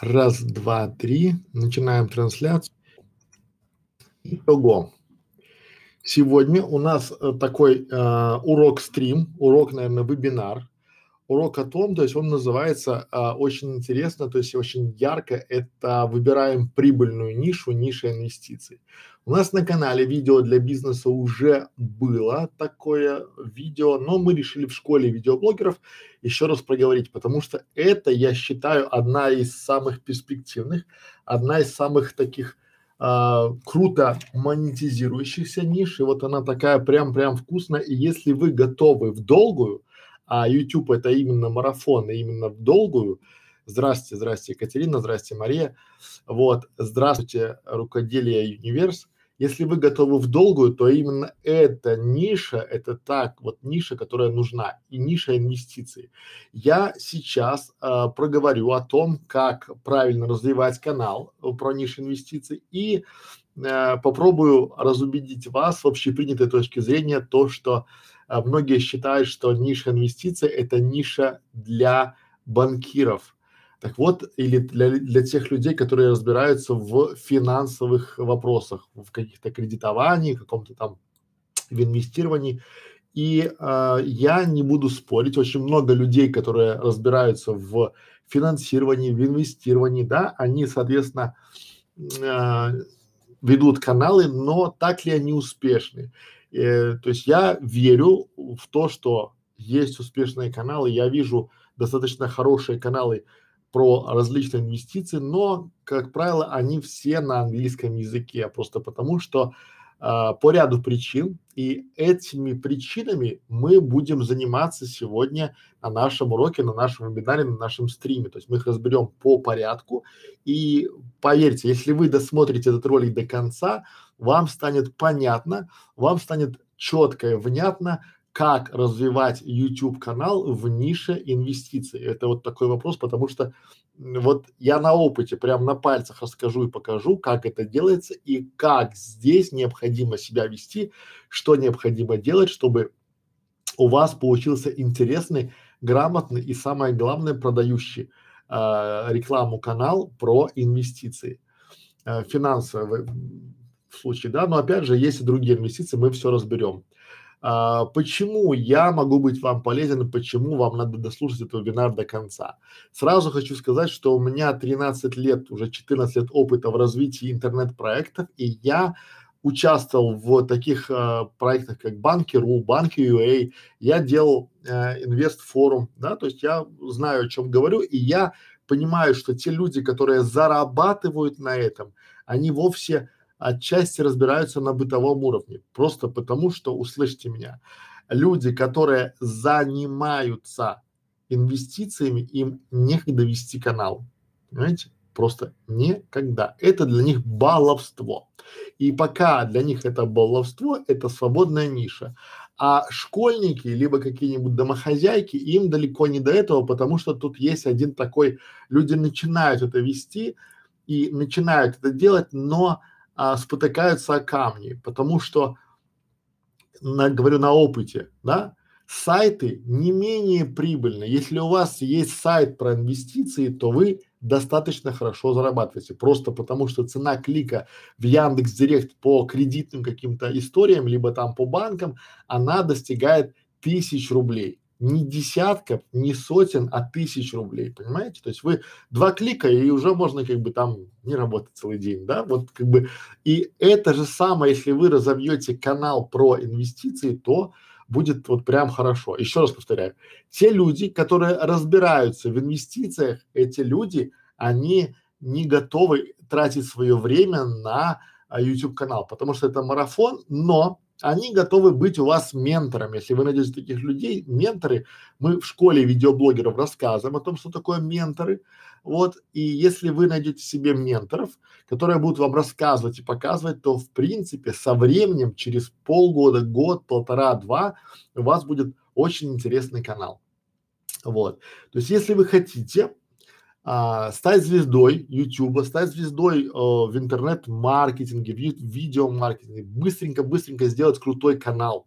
Раз, два, три. Начинаем трансляцию. Итого. Сегодня у нас э, такой э, урок стрим, урок, наверное, вебинар. Урок о том, то есть он называется э, очень интересно, то есть очень ярко, это выбираем прибыльную нишу, ниша инвестиций. У нас на канале видео для бизнеса уже было такое видео, но мы решили в школе видеоблогеров еще раз проговорить, потому что это, я считаю, одна из самых перспективных, одна из самых таких а, круто монетизирующихся ниш, и вот она такая прям-прям вкусная, и если вы готовы в долгую, а YouTube это именно марафон, именно в долгую, Здравствуйте, здравствуйте, Екатерина, здравствуйте, Мария. Вот, здравствуйте, рукоделие Универс. Если вы готовы в долгую, то именно эта ниша, это так вот ниша, которая нужна, и ниша инвестиций. Я сейчас э, проговорю о том, как правильно развивать канал э, про нишу инвестиций и э, попробую разубедить вас в общепринятой точке зрения то, что многие считают, что ниша инвестиций это ниша для банкиров так вот, или для, для тех людей, которые разбираются в финансовых вопросах, в каких-то кредитовании, каком-то там в инвестировании. И э, я не буду спорить, очень много людей, которые разбираются в финансировании, в инвестировании, да, они, соответственно, э, ведут каналы, но так ли они успешны? Э, то есть я верю в то, что есть успешные каналы, я вижу достаточно хорошие каналы про различные инвестиции, но, как правило, они все на английском языке, просто потому что а, по ряду причин, и этими причинами мы будем заниматься сегодня на нашем уроке, на нашем вебинаре, на нашем стриме. То есть мы их разберем по порядку. И поверьте, если вы досмотрите этот ролик до конца, вам станет понятно, вам станет четко и внятно, как развивать YouTube канал в нише инвестиций? Это вот такой вопрос, потому что вот я на опыте, прям на пальцах расскажу и покажу, как это делается и как здесь необходимо себя вести, что необходимо делать, чтобы у вас получился интересный, грамотный и самое главное продающий э, рекламу канал про инвестиции, э, финансовые в случае, да, но опять же есть и другие инвестиции, мы все разберем. А, почему я могу быть вам полезен и почему вам надо дослушать этот вебинар до конца? Сразу хочу сказать, что у меня 13 лет, уже 14 лет опыта в развитии интернет-проектов, и я участвовал в таких э, проектах, как Банки.ру, Банки.ua, я делал э, инвест-форум, да, то есть я знаю, о чем говорю, и я понимаю, что те люди, которые зарабатывают на этом, они вовсе отчасти разбираются на бытовом уровне, просто потому что, услышьте меня, люди, которые занимаются инвестициями, им некогда вести канал, понимаете? Просто никогда. Это для них баловство. И пока для них это баловство, это свободная ниша. А школьники, либо какие-нибудь домохозяйки, им далеко не до этого, потому что тут есть один такой, люди начинают это вести и начинают это делать, но а, спотыкаются о камни, потому что, на, говорю на опыте, да, сайты не менее прибыльны. Если у вас есть сайт про инвестиции, то вы достаточно хорошо зарабатываете. Просто потому что цена клика в Яндекс Директ по кредитным каким-то историям, либо там по банкам, она достигает тысяч рублей не десятков, не сотен, а тысяч рублей, понимаете? То есть вы два клика и уже можно как бы там не работать целый день, да? Вот как бы и это же самое, если вы разовьете канал про инвестиции, то будет вот прям хорошо. Еще раз повторяю, те люди, которые разбираются в инвестициях, эти люди, они не готовы тратить свое время на а, YouTube канал, потому что это марафон, но они готовы быть у вас ментором. Если вы найдете таких людей, менторы, мы в школе видеоблогеров рассказываем о том, что такое менторы. Вот, и если вы найдете себе менторов, которые будут вам рассказывать и показывать, то в принципе со временем, через полгода, год, полтора, два, у вас будет очень интересный канал. Вот. То есть, если вы хотите а, стать звездой YouTube, стать звездой э, в интернет-маркетинге, в видеомаркетинге, быстренько-быстренько сделать крутой канал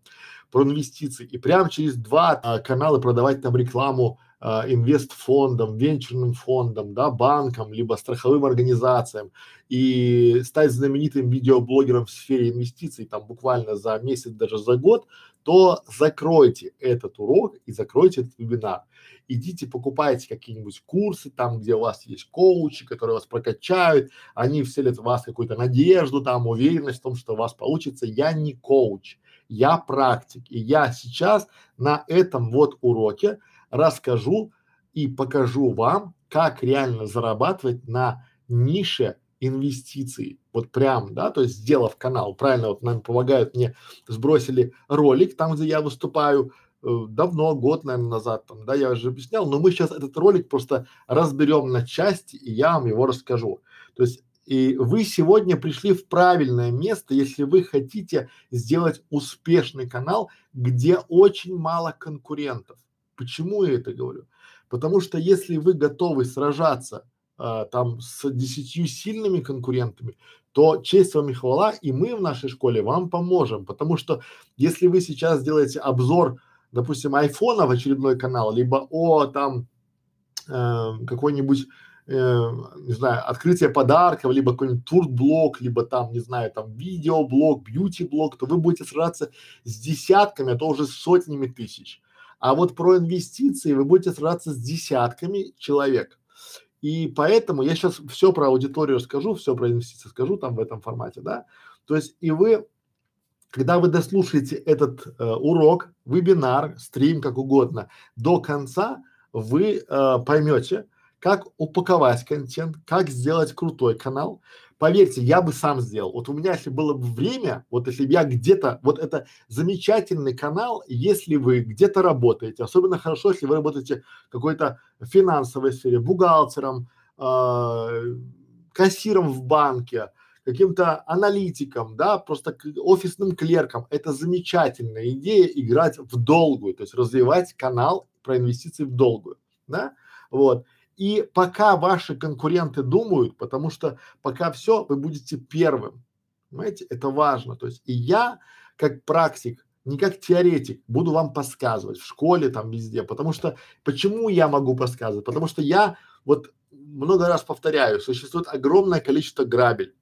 про инвестиции и прямо через два а, канала продавать там рекламу а, инвестфондам, венчурным фондам, да, банкам, либо страховым организациям. И стать знаменитым видеоблогером в сфере инвестиций там буквально за месяц, даже за год, то закройте этот урок и закройте этот вебинар. Идите, покупайте какие-нибудь курсы там, где у вас есть коучи, которые вас прокачают, они вселят в вас какую-то надежду, там, уверенность в том, что у вас получится. Я не коуч, я практик, и я сейчас на этом вот уроке расскажу и покажу вам, как реально зарабатывать на нише инвестиций. Вот прям, да, то есть сделав канал, правильно, вот нам помогают, мне сбросили ролик там, где я выступаю, э, давно, год, наверное, назад, там, да, я уже объяснял, но мы сейчас этот ролик просто разберем на части, и я вам его расскажу. То есть и вы сегодня пришли в правильное место, если вы хотите сделать успешный канал, где очень мало конкурентов. Почему я это говорю? Потому что если вы готовы сражаться а, там с десятью сильными конкурентами, то честь вам и хвала, и мы в нашей школе вам поможем. Потому что если вы сейчас сделаете обзор, допустим, айфона в очередной канал, либо о там э, какой-нибудь э, не знаю, открытие подарков, либо какой-нибудь турблог, либо там, не знаю, там видеоблог, бьюти-блог, то вы будете сражаться с десятками, а то уже с сотнями тысяч. А вот про инвестиции вы будете сражаться с десятками человек. И поэтому я сейчас все про аудиторию скажу, все про инвестиции скажу там в этом формате, да. То есть и вы, когда вы дослушаете этот э, урок, вебинар, стрим, как угодно, до конца, вы э, поймете, как упаковать контент, как сделать крутой канал, Поверьте, я бы сам сделал. Вот у меня, если было бы время, вот если бы я где-то, вот это замечательный канал, если вы где-то работаете, особенно хорошо, если вы работаете в какой-то финансовой сфере, бухгалтером, э, кассиром в банке, каким-то аналитиком, да, просто офисным клерком. Это замечательная идея играть в долгую, то есть развивать канал про инвестиции в долгую, да, вот. И пока ваши конкуренты думают, потому что пока все, вы будете первым. Понимаете, это важно. То есть и я, как практик, не как теоретик, буду вам подсказывать в школе, там везде. Потому что, почему я могу подсказывать? Потому что я, вот много раз повторяю, существует огромное количество грабель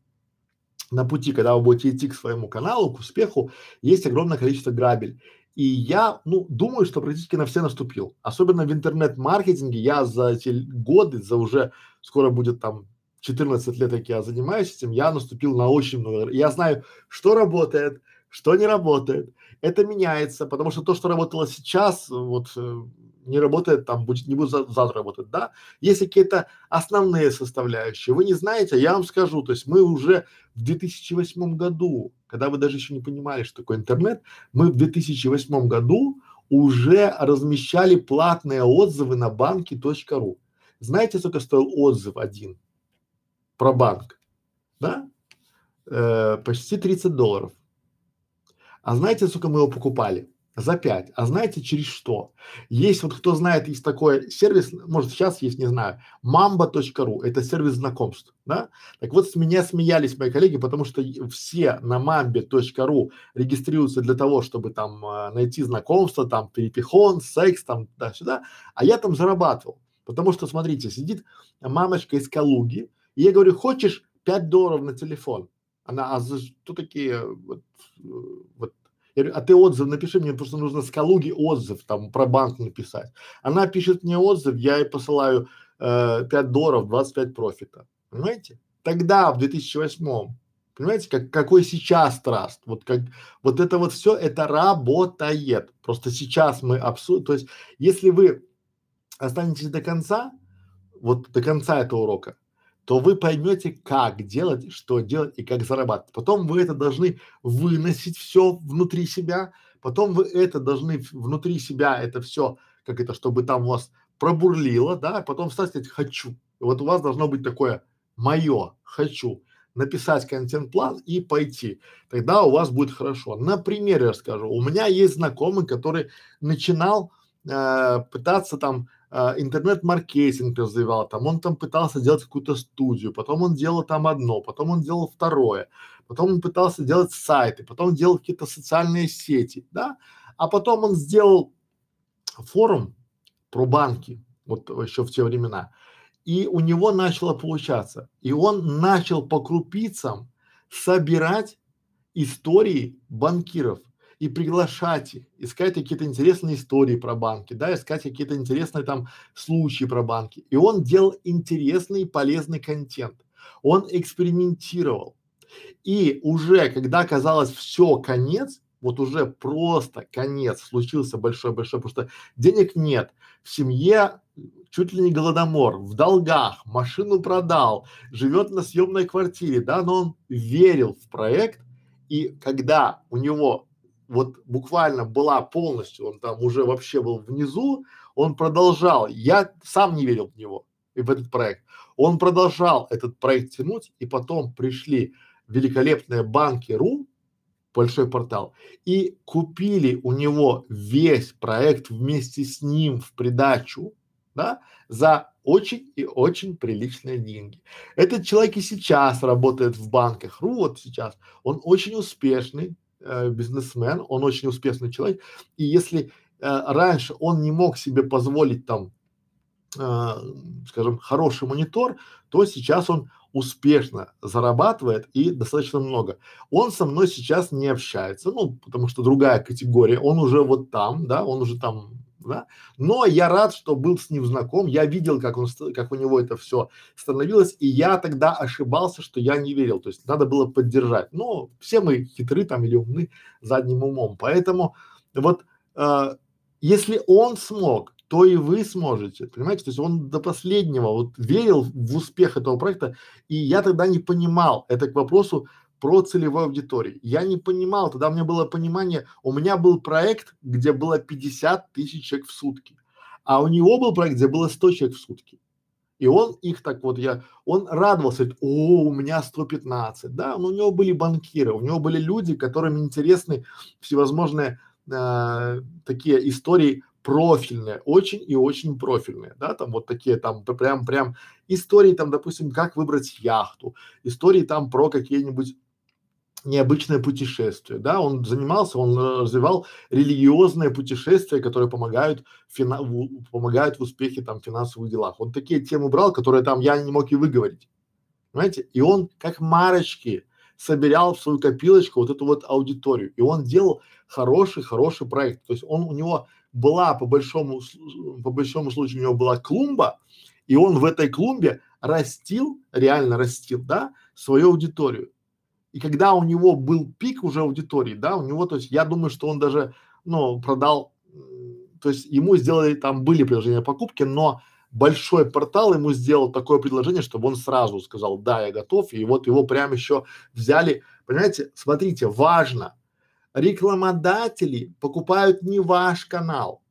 на пути, когда вы будете идти к своему каналу, к успеху, есть огромное количество грабель. И я, ну, думаю, что практически на все наступил. Особенно в интернет-маркетинге я за эти годы, за уже скоро будет там 14 лет, как я занимаюсь этим, я наступил на очень много. Я знаю, что работает, что не работает. Это меняется, потому что то, что работало сейчас, вот э, не работает, там будет, не будет за, завтра работать, да. Есть какие-то основные составляющие. Вы не знаете, я вам скажу, то есть мы уже в 2008 году когда вы даже еще не понимали, что такое интернет, мы в 2008 году уже размещали платные отзывы на банки.ру. Знаете, сколько стоил отзыв один про банк? Да? Э, почти 30 долларов. А знаете, сколько мы его покупали? За 5. А знаете через что? Есть вот кто знает, есть такой сервис, может сейчас есть, не знаю, mamba.ru, это сервис знакомств, да? Так вот с меня смеялись мои коллеги, потому что все на mamba.ru регистрируются для того, чтобы там э, найти знакомство, там перепихон, секс, там да-сюда, а я там зарабатывал. Потому что, смотрите, сидит мамочка из Калуги, и я говорю, хочешь 5 долларов на телефон? Она, а за что такие вот, э, вот я говорю, а ты отзыв напиши, мне просто нужно с Калуги отзыв там про банк написать. Она пишет мне отзыв, я ей посылаю э, 5 долларов, 25 профита. Понимаете? Тогда, в 2008 Понимаете, как, какой сейчас траст? Вот как, вот это вот все, это работает. Просто сейчас мы абсолютно, то есть, если вы останетесь до конца, вот до конца этого урока, то вы поймете, как делать, что делать и как зарабатывать. Потом вы это должны выносить все внутри себя, потом вы это должны внутри себя это все, как это, чтобы там у вас пробурлило, да, а потом встать сказать «хочу». И вот у вас должно быть такое «мое», «хочу», написать контент-план и пойти. Тогда у вас будет хорошо. На примере расскажу. У меня есть знакомый, который начинал э, пытаться там а, интернет-маркетинг развивал, там он там пытался делать какую-то студию, потом он делал там одно, потом он делал второе, потом он пытался делать сайты, потом делал какие-то социальные сети, да, а потом он сделал форум про банки, вот еще в те времена. И у него начало получаться. И он начал по крупицам собирать истории банкиров и приглашать их, искать какие-то интересные истории про банки, да, искать какие-то интересные там случаи про банки. И он делал интересный полезный контент. Он экспериментировал. И уже когда казалось все, конец, вот уже просто конец, случился большой-большой, потому что денег нет, в семье чуть ли не голодомор, в долгах, машину продал, живет на съемной квартире, да, но он верил в проект, и когда у него вот буквально была полностью, он там уже вообще был внизу, он продолжал, я сам не верил в него и в этот проект, он продолжал этот проект тянуть, и потом пришли великолепные банки РУ, большой портал, и купили у него весь проект вместе с ним в придачу, да, за очень и очень приличные деньги. Этот человек и сейчас работает в банках РУ, вот сейчас, он очень успешный, э, бизнесмен, он очень успешный человек, и если э, раньше он не мог себе позволить там, э, скажем, хороший монитор, то сейчас он успешно зарабатывает и достаточно много. Он со мной сейчас не общается, ну, потому что другая категория, он уже вот там, да, он уже там да? Но я рад, что был с ним знаком, я видел, как он, как у него это все становилось, и я тогда ошибался, что я не верил, то есть надо было поддержать. Но все мы хитры там или умны задним умом, поэтому вот э, если он смог, то и вы сможете, понимаете? То есть он до последнего вот верил в успех этого проекта, и я тогда не понимал, это к вопросу про целевой аудитории. Я не понимал, тогда у меня было понимание, у меня был проект, где было 50 тысяч человек в сутки, а у него был проект, где было 100 человек в сутки. И он их так вот, я, он радовался, говорит, о, у меня 115, да, но у него были банкиры, у него были люди, которым интересны всевозможные э, такие истории профильные, очень и очень профильные, да, там вот такие там прям прям истории там, допустим, как выбрать яхту, истории там про какие-нибудь необычное путешествие, да, он занимался, он э, развивал религиозные путешествия, которые помогают фина, в, помогают в успехе там финансовых делах. Он такие темы брал, которые там я не мог и выговорить, понимаете? И он как марочки собирал в свою копилочку вот эту вот аудиторию, и он делал хороший хороший проект. То есть он у него была по большому по большому случаю у него была клумба, и он в этой клумбе растил, реально растил, да, свою аудиторию. И когда у него был пик уже аудитории, да, у него, то есть я думаю, что он даже, ну, продал, то есть ему сделали, там были предложения покупки, но большой портал ему сделал такое предложение, чтобы он сразу сказал, да, я готов, и вот его прямо еще взяли, понимаете, смотрите, важно, рекламодатели покупают не ваш канал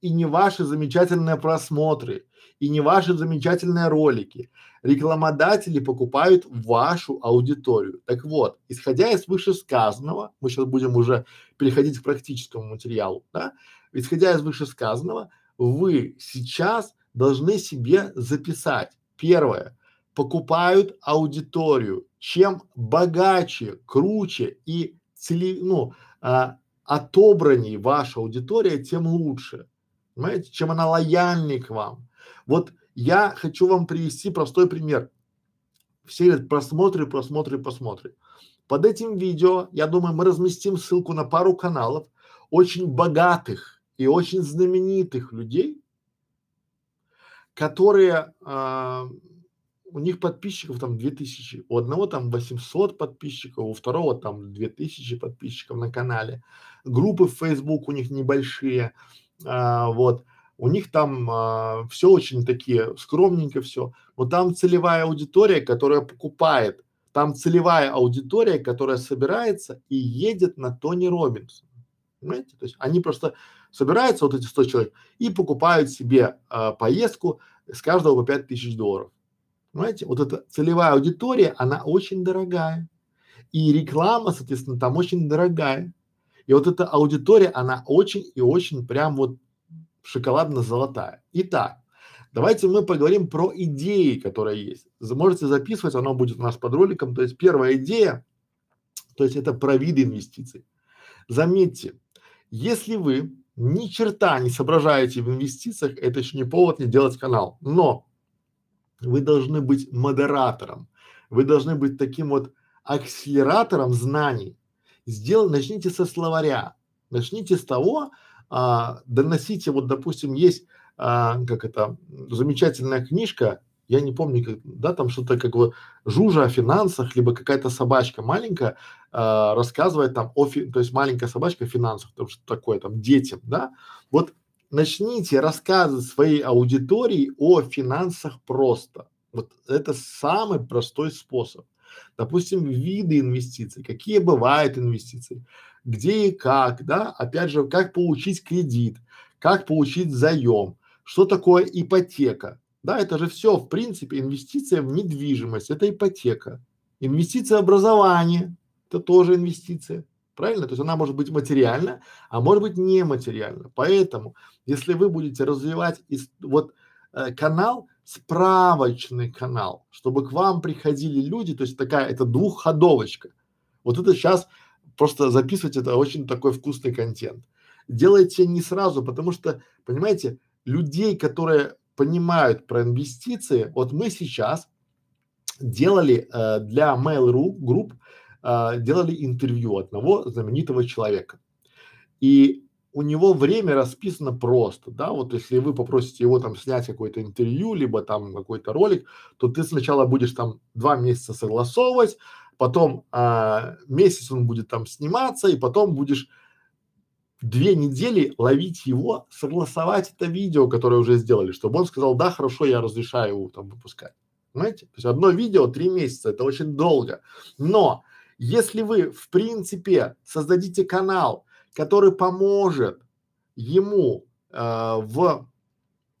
и не ваши замечательные просмотры, и не ваши замечательные ролики. Рекламодатели покупают вашу аудиторию. Так вот, исходя из вышесказанного, мы сейчас будем уже переходить к практическому материалу, да, исходя из вышесказанного, вы сейчас должны себе записать. Первое, покупают аудиторию. Чем богаче, круче и цели, ну, а, отобранней ваша аудитория, тем лучше. Понимаете, чем она лояльнее к вам. Вот я хочу вам привести простой пример. Все говорят просмотры, просмотры, просмотры. Под этим видео, я думаю, мы разместим ссылку на пару каналов очень богатых и очень знаменитых людей, которые а, у них подписчиков там 2000, у одного там 800 подписчиков, у второго там 2000 подписчиков на канале, группы в Facebook у них небольшие, а, вот, у них там а, все очень такие скромненько все, но там целевая аудитория, которая покупает, там целевая аудитория, которая собирается и едет на Тони Робинс, понимаете, то есть они просто собираются вот эти 100 человек и покупают себе а, поездку с каждого по 5000 долларов. Понимаете, вот эта целевая аудитория, она очень дорогая. И реклама, соответственно, там очень дорогая. И вот эта аудитория, она очень и очень прям вот шоколадно-золотая. Итак, давайте мы поговорим про идеи, которые есть. Можете записывать, оно будет у нас под роликом. То есть первая идея, то есть это про виды инвестиций. Заметьте, если вы ни черта не соображаете в инвестициях, это еще не повод не делать канал. Но вы должны быть модератором, вы должны быть таким вот акселератором знаний. Сделай, начните со словаря, начните с того, а, доносите, вот, допустим, есть, а, как это, замечательная книжка, я не помню, как, да, там что-то как бы жужа о финансах, либо какая-то собачка маленькая а, рассказывает там о, фи, то есть маленькая собачка о финансах, там что такое, там детям, да, вот начните рассказывать своей аудитории о финансах просто. Вот это самый простой способ. Допустим, виды инвестиций, какие бывают инвестиции, где и как, да, опять же, как получить кредит, как получить заем, что такое ипотека, да, это же все, в принципе, инвестиция в недвижимость, это ипотека. Инвестиция в образование, это тоже инвестиция. Правильно? То есть она может быть материальна, а может быть нематериальна. Поэтому, если вы будете развивать из, вот э, канал, справочный канал, чтобы к вам приходили люди, то есть такая, это двухходовочка. Вот это сейчас просто записывать, это очень такой вкусный контент. Делайте не сразу, потому что, понимаете, людей, которые понимают про инвестиции, вот мы сейчас делали э, для Mail.ru групп э, делали интервью одного знаменитого человека. И у него время расписано просто, да, вот если вы попросите его там снять какое-то интервью, либо там какой-то ролик, то ты сначала будешь там два месяца согласовывать, потом а, месяц он будет там сниматься, и потом будешь две недели ловить его, согласовать это видео, которое уже сделали, чтобы он сказал, да, хорошо, я разрешаю его там выпускать. Понимаете? То есть одно видео три месяца, это очень долго. Но если вы, в принципе, создадите канал, который поможет ему э, в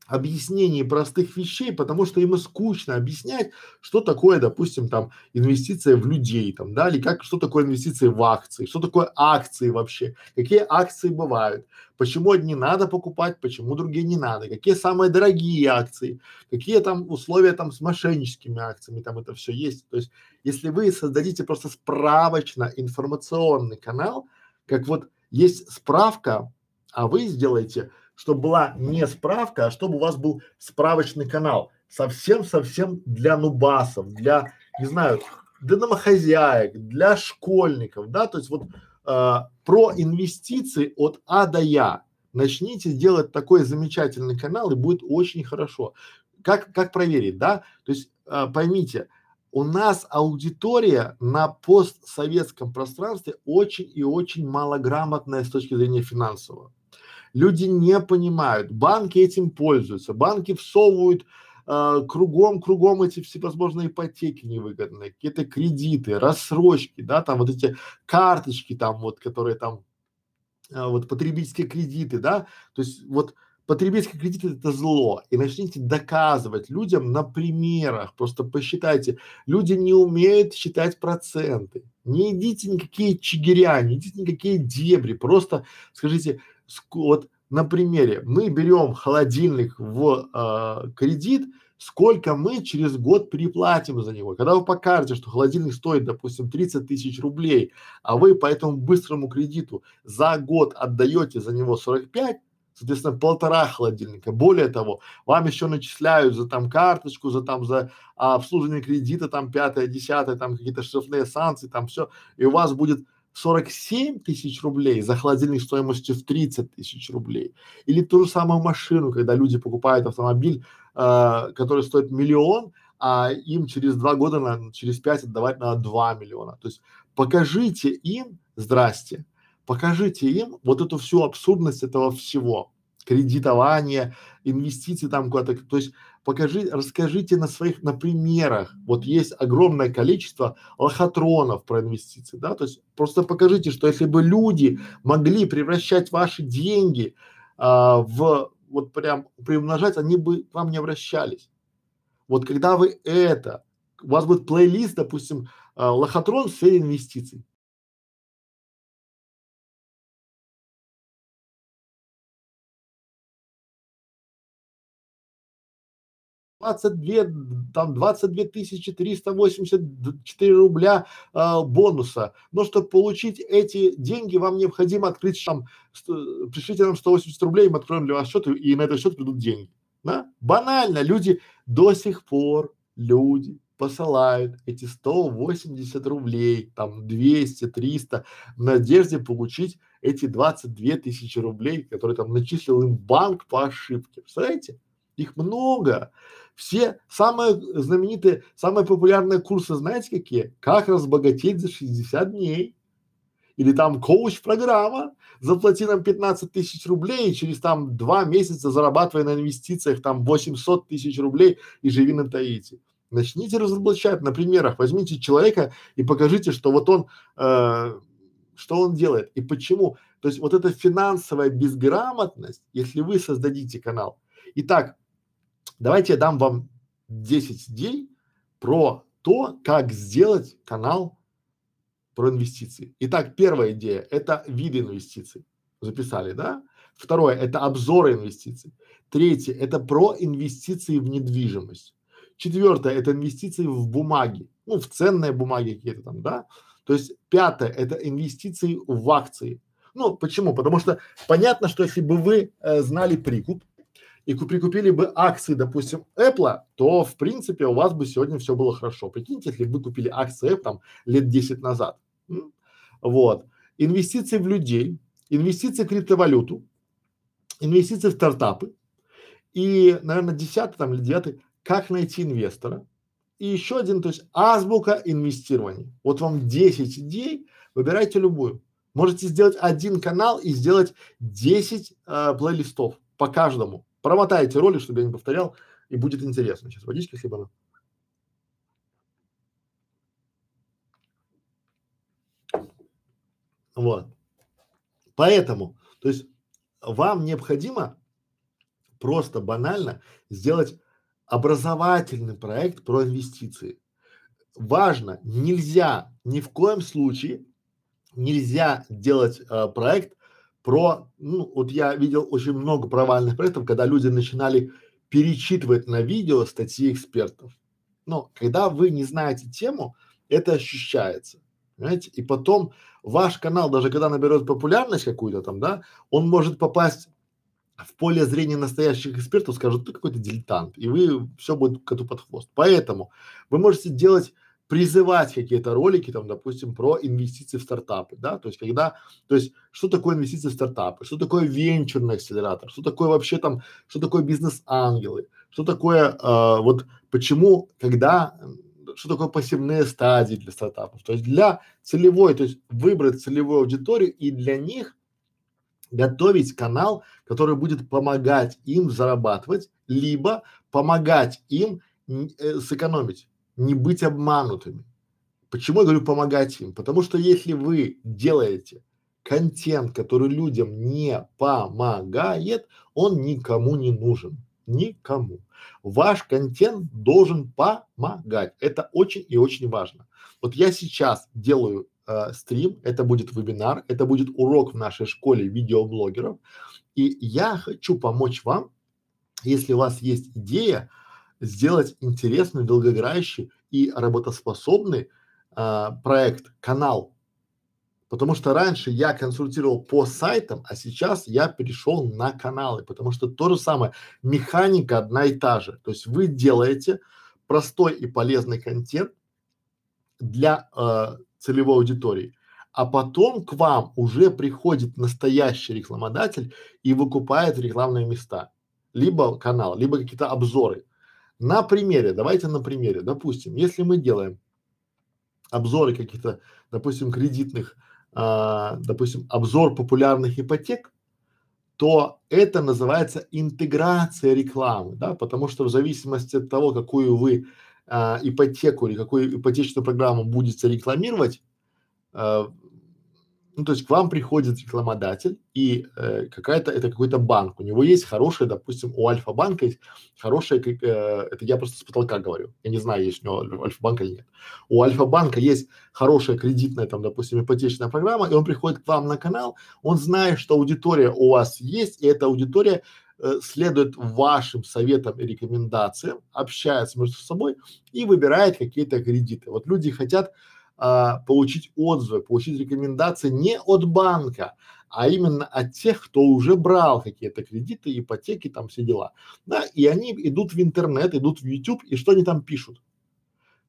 объяснении простых вещей, потому что ему скучно объяснять, что такое, допустим, там инвестиция в людей, там, да, или как, что такое инвестиции в акции, что такое акции вообще, какие акции бывают, почему одни надо покупать, почему другие не надо, какие самые дорогие акции, какие там условия там с мошенническими акциями, там это все есть. То есть, если вы создадите просто справочно информационный канал, как вот есть справка, а вы сделаете чтобы была не справка, а чтобы у вас был справочный канал. Совсем-совсем для нубасов, для, не знаю, для домохозяек, для школьников, да, то есть вот э, про инвестиции от А до Я. Начните делать такой замечательный канал и будет очень хорошо. Как, как проверить, да? То есть э, поймите, у нас аудитория на постсоветском пространстве очень и очень малограмотная с точки зрения финансового. Люди не понимают, банки этим пользуются, банки всовывают э, кругом, кругом эти всевозможные ипотеки невыгодные, какие-то кредиты, рассрочки, да, там вот эти карточки там вот, которые там, э, вот потребительские кредиты, да, то есть вот потребительский кредит это зло. И начните доказывать людям на примерах, просто посчитайте, люди не умеют считать проценты, не идите никакие чигиря, не идите никакие дебри, просто скажите, вот на примере, мы берем холодильник в э, кредит, сколько мы через год переплатим за него. Когда вы покажете, что холодильник стоит, допустим, 30 тысяч рублей, а вы по этому быстрому кредиту за год отдаете за него 45, соответственно, полтора холодильника. Более того, вам еще начисляют за там карточку, за там за а, обслуживание кредита, там пятое, десятое, там какие-то штрафные санкции, там все, и у вас будет 47 тысяч рублей за холодильник стоимостью в 30 тысяч рублей. Или ту же самую машину, когда люди покупают автомобиль, э, который стоит миллион, а им через два года, на, через пять отдавать надо 2 миллиона. То есть покажите им, здрасте, покажите им вот эту всю абсурдность этого всего кредитование, инвестиции там куда-то, то есть покажи, расскажите на своих, на примерах, вот есть огромное количество лохотронов про инвестиции, да, то есть просто покажите, что если бы люди могли превращать ваши деньги а, в, вот прям приумножать, они бы к вам не обращались. Вот когда вы это, у вас будет плейлист, допустим, а, лохотрон в сфере инвестиций, 22, там 22 тысячи 384 рубля э, бонуса. Но чтобы получить эти деньги, вам необходимо открыть там, пришлите нам 180 рублей, мы откроем для вас счет, и на этот счет придут деньги. Да? Банально, люди до сих пор, люди посылают эти 180 рублей, там 200, 300 в надежде получить эти 22 тысячи рублей, которые там начислил им банк по ошибке. Представляете? Их много. Все самые знаменитые, самые популярные курсы, знаете какие? Как разбогатеть за 60 дней. Или там коуч-программа, заплати нам 15 тысяч рублей, и через там два месяца зарабатывай на инвестициях там 800 тысяч рублей и живи на Таити. Начните разоблачать на примерах, возьмите человека и покажите, что вот он, э, что он делает и почему. То есть вот эта финансовая безграмотность, если вы создадите канал. Итак, давайте я дам вам 10 идей про то, как сделать канал про инвестиции. Итак, первая идея – это виды инвестиций. Записали, да? Второе – это обзоры инвестиций. Третье – это про инвестиции в недвижимость. Четвертое – это инвестиции в бумаги, ну, в ценные бумаги какие-то там, да. То есть пятое – это инвестиции в акции. Ну, почему? Потому что понятно, что если бы вы э, знали прикуп и прикупили бы акции, допустим, Apple, то, в принципе, у вас бы сегодня все было хорошо. Прикиньте, если бы вы купили акции Apple там лет 10 назад. М? Вот. Инвестиции в людей, инвестиции в криптовалюту, инвестиции в стартапы. И, наверное, десятый там или девятый как найти инвестора. И еще один, то есть азбука инвестирования. Вот вам 10 идей, выбирайте любую. Можете сделать один канал и сделать 10 э, плейлистов по каждому. Промотайте роли, чтобы я не повторял, и будет интересно. Сейчас водички хлебану. Вот. Поэтому, то есть вам необходимо просто банально сделать образовательный проект про инвестиции. Важно, нельзя, ни в коем случае нельзя делать э, проект про, ну, вот я видел очень много провальных проектов, когда люди начинали перечитывать на видео статьи экспертов. Но когда вы не знаете тему, это ощущается, понимаете? И потом ваш канал, даже когда наберет популярность какую-то там, да, он может попасть в поле зрения настоящих экспертов скажут, ты какой-то дилетант, и вы все будет коту под хвост. Поэтому вы можете делать призывать какие-то ролики, там, допустим, про инвестиции в стартапы, да, то есть когда, то есть что такое инвестиции в стартапы, что такое венчурный акселератор, что такое вообще там, что такое бизнес-ангелы, что такое, э, вот почему, когда, что такое пассивные стадии для стартапов, то есть для целевой, то есть выбрать целевую аудиторию и для них готовить канал, который будет помогать им зарабатывать, либо помогать им э, сэкономить, не быть обманутыми. Почему я говорю помогать им? Потому что если вы делаете контент, который людям не помогает, он никому не нужен. Никому. Ваш контент должен помогать. Это очень и очень важно. Вот я сейчас делаю э, стрим, это будет вебинар, это будет урок в нашей школе видеоблогеров. И я хочу помочь вам, если у вас есть идея, сделать интересный, долгоиграющий и работоспособный э, проект, канал. Потому что раньше я консультировал по сайтам, а сейчас я перешел на каналы, потому что то же самое, механика одна и та же. То есть вы делаете простой и полезный контент для э, целевой аудитории. А потом к вам уже приходит настоящий рекламодатель и выкупает рекламные места. Либо канал, либо какие-то обзоры. На примере, давайте на примере, допустим, если мы делаем обзоры каких-то, допустим, кредитных, а, допустим, обзор популярных ипотек, то это называется интеграция рекламы, да, потому что в зависимости от того, какую вы а, ипотеку или какую ипотечную программу будете рекламировать, а, ну, то есть к вам приходит рекламодатель и э, какая-то, это какой-то банк, у него есть хорошая, допустим, у Альфа-банка есть хорошая, э, это я просто с потолка говорю, я не знаю, есть у него Альфа-банка или нет. У Альфа-банка есть хорошая кредитная, там, допустим, ипотечная программа, и он приходит к вам на канал, он знает, что аудитория у вас есть, и эта аудитория э, следует вашим советам и рекомендациям, общается между собой и выбирает какие-то кредиты. Вот люди хотят а, получить отзывы, получить рекомендации не от банка, а именно от тех, кто уже брал какие-то кредиты, ипотеки, там все дела. Да, и они идут в интернет, идут в YouTube, и что они там пишут?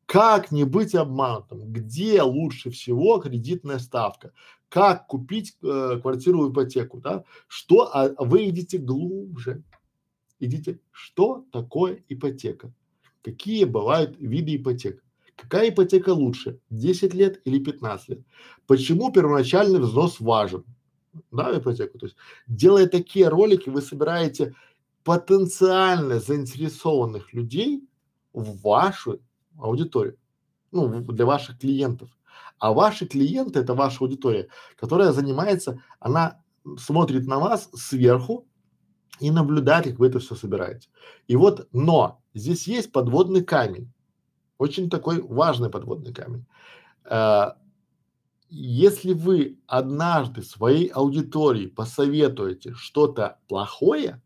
Как не быть обманутым? Где лучше всего кредитная ставка? Как купить э, квартиру в ипотеку, да? Что, а, вы идите глубже. Идите, что такое ипотека? Какие бывают виды ипотек? Какая ипотека лучше? 10 лет или 15 лет? Почему первоначальный взнос важен? Да, ипотеку. То есть, делая такие ролики, вы собираете потенциально заинтересованных людей в вашу аудиторию, ну, для ваших клиентов. А ваши клиенты – это ваша аудитория, которая занимается, она смотрит на вас сверху и наблюдает, как вы это все собираете. И вот, но здесь есть подводный камень, очень такой важный подводный камень. Э, если вы однажды своей аудитории посоветуете что-то плохое,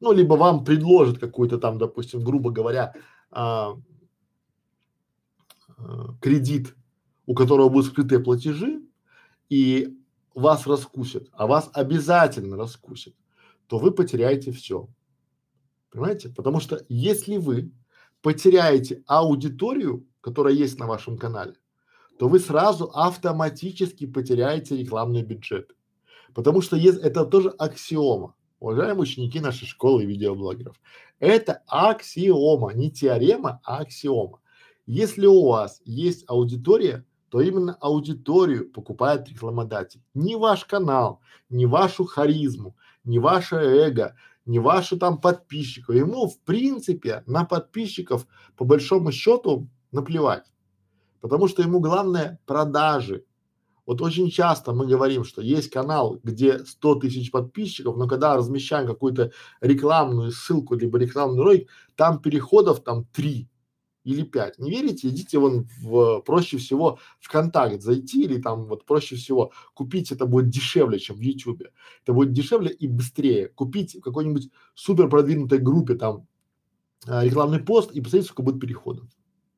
ну, либо вам предложат какую-то там, допустим, грубо говоря, а, Э, кредит, у которого будут скрытые платежи, и вас раскусят, а вас обязательно раскусят, то вы потеряете все. Понимаете? Потому что если вы потеряете аудиторию, которая есть на вашем канале, то вы сразу автоматически потеряете рекламный бюджет. Потому что есть, это тоже аксиома. Уважаемые ученики нашей школы видеоблогеров, это аксиома, не теорема, а аксиома. Если у вас есть аудитория, то именно аудиторию покупает рекламодатель. Не ваш канал, не вашу харизму, не ваше эго, не ваши там подписчиков. Ему в принципе на подписчиков по большому счету наплевать. Потому что ему главное продажи. Вот очень часто мы говорим, что есть канал, где 100 тысяч подписчиков, но когда размещаем какую-то рекламную ссылку либо рекламный ролик, там переходов там три или пять. Не верите? Идите вон в, проще всего в контакт зайти или там вот проще всего купить, это будет дешевле, чем в Ютубе. Это будет дешевле и быстрее. Купить в какой-нибудь супер продвинутой группе там а, рекламный пост и посмотреть, сколько будет переходов.